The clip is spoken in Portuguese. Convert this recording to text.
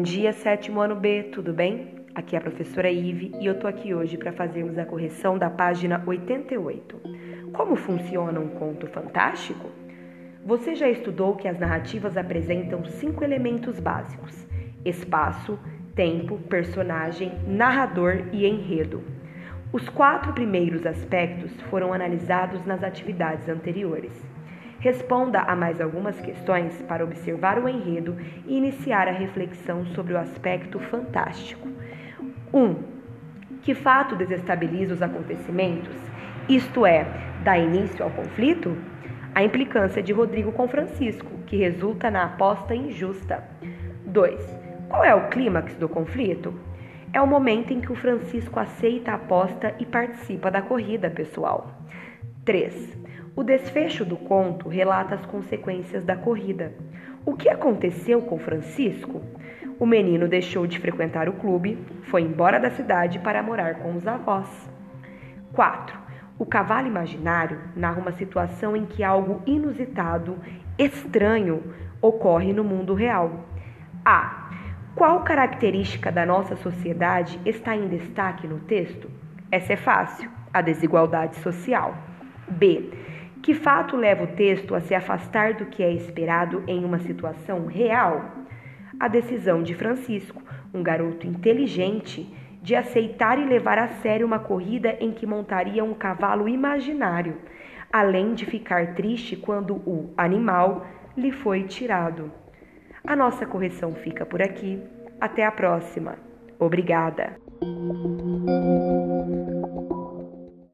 dia, sétimo ano B, tudo bem? Aqui é a professora Ive e eu tô aqui hoje para fazermos a correção da página 88. Como funciona um conto fantástico? Você já estudou que as narrativas apresentam cinco elementos básicos: espaço, tempo, personagem, narrador e enredo. Os quatro primeiros aspectos foram analisados nas atividades anteriores. Responda a mais algumas questões para observar o enredo e iniciar a reflexão sobre o aspecto fantástico. 1. Um, que fato desestabiliza os acontecimentos? Isto é, dá início ao conflito? A implicância de Rodrigo com Francisco, que resulta na aposta injusta. 2. Qual é o clímax do conflito? É o momento em que o Francisco aceita a aposta e participa da corrida pessoal. 3. O desfecho do conto relata as consequências da corrida. O que aconteceu com Francisco? O menino deixou de frequentar o clube, foi embora da cidade para morar com os avós. 4. O cavalo imaginário narra uma situação em que algo inusitado, estranho, ocorre no mundo real. A. Qual característica da nossa sociedade está em destaque no texto? Essa é fácil: a desigualdade social. B. Que fato leva o texto a se afastar do que é esperado em uma situação real? A decisão de Francisco, um garoto inteligente, de aceitar e levar a sério uma corrida em que montaria um cavalo imaginário, além de ficar triste quando o animal lhe foi tirado. A nossa correção fica por aqui. Até a próxima. Obrigada.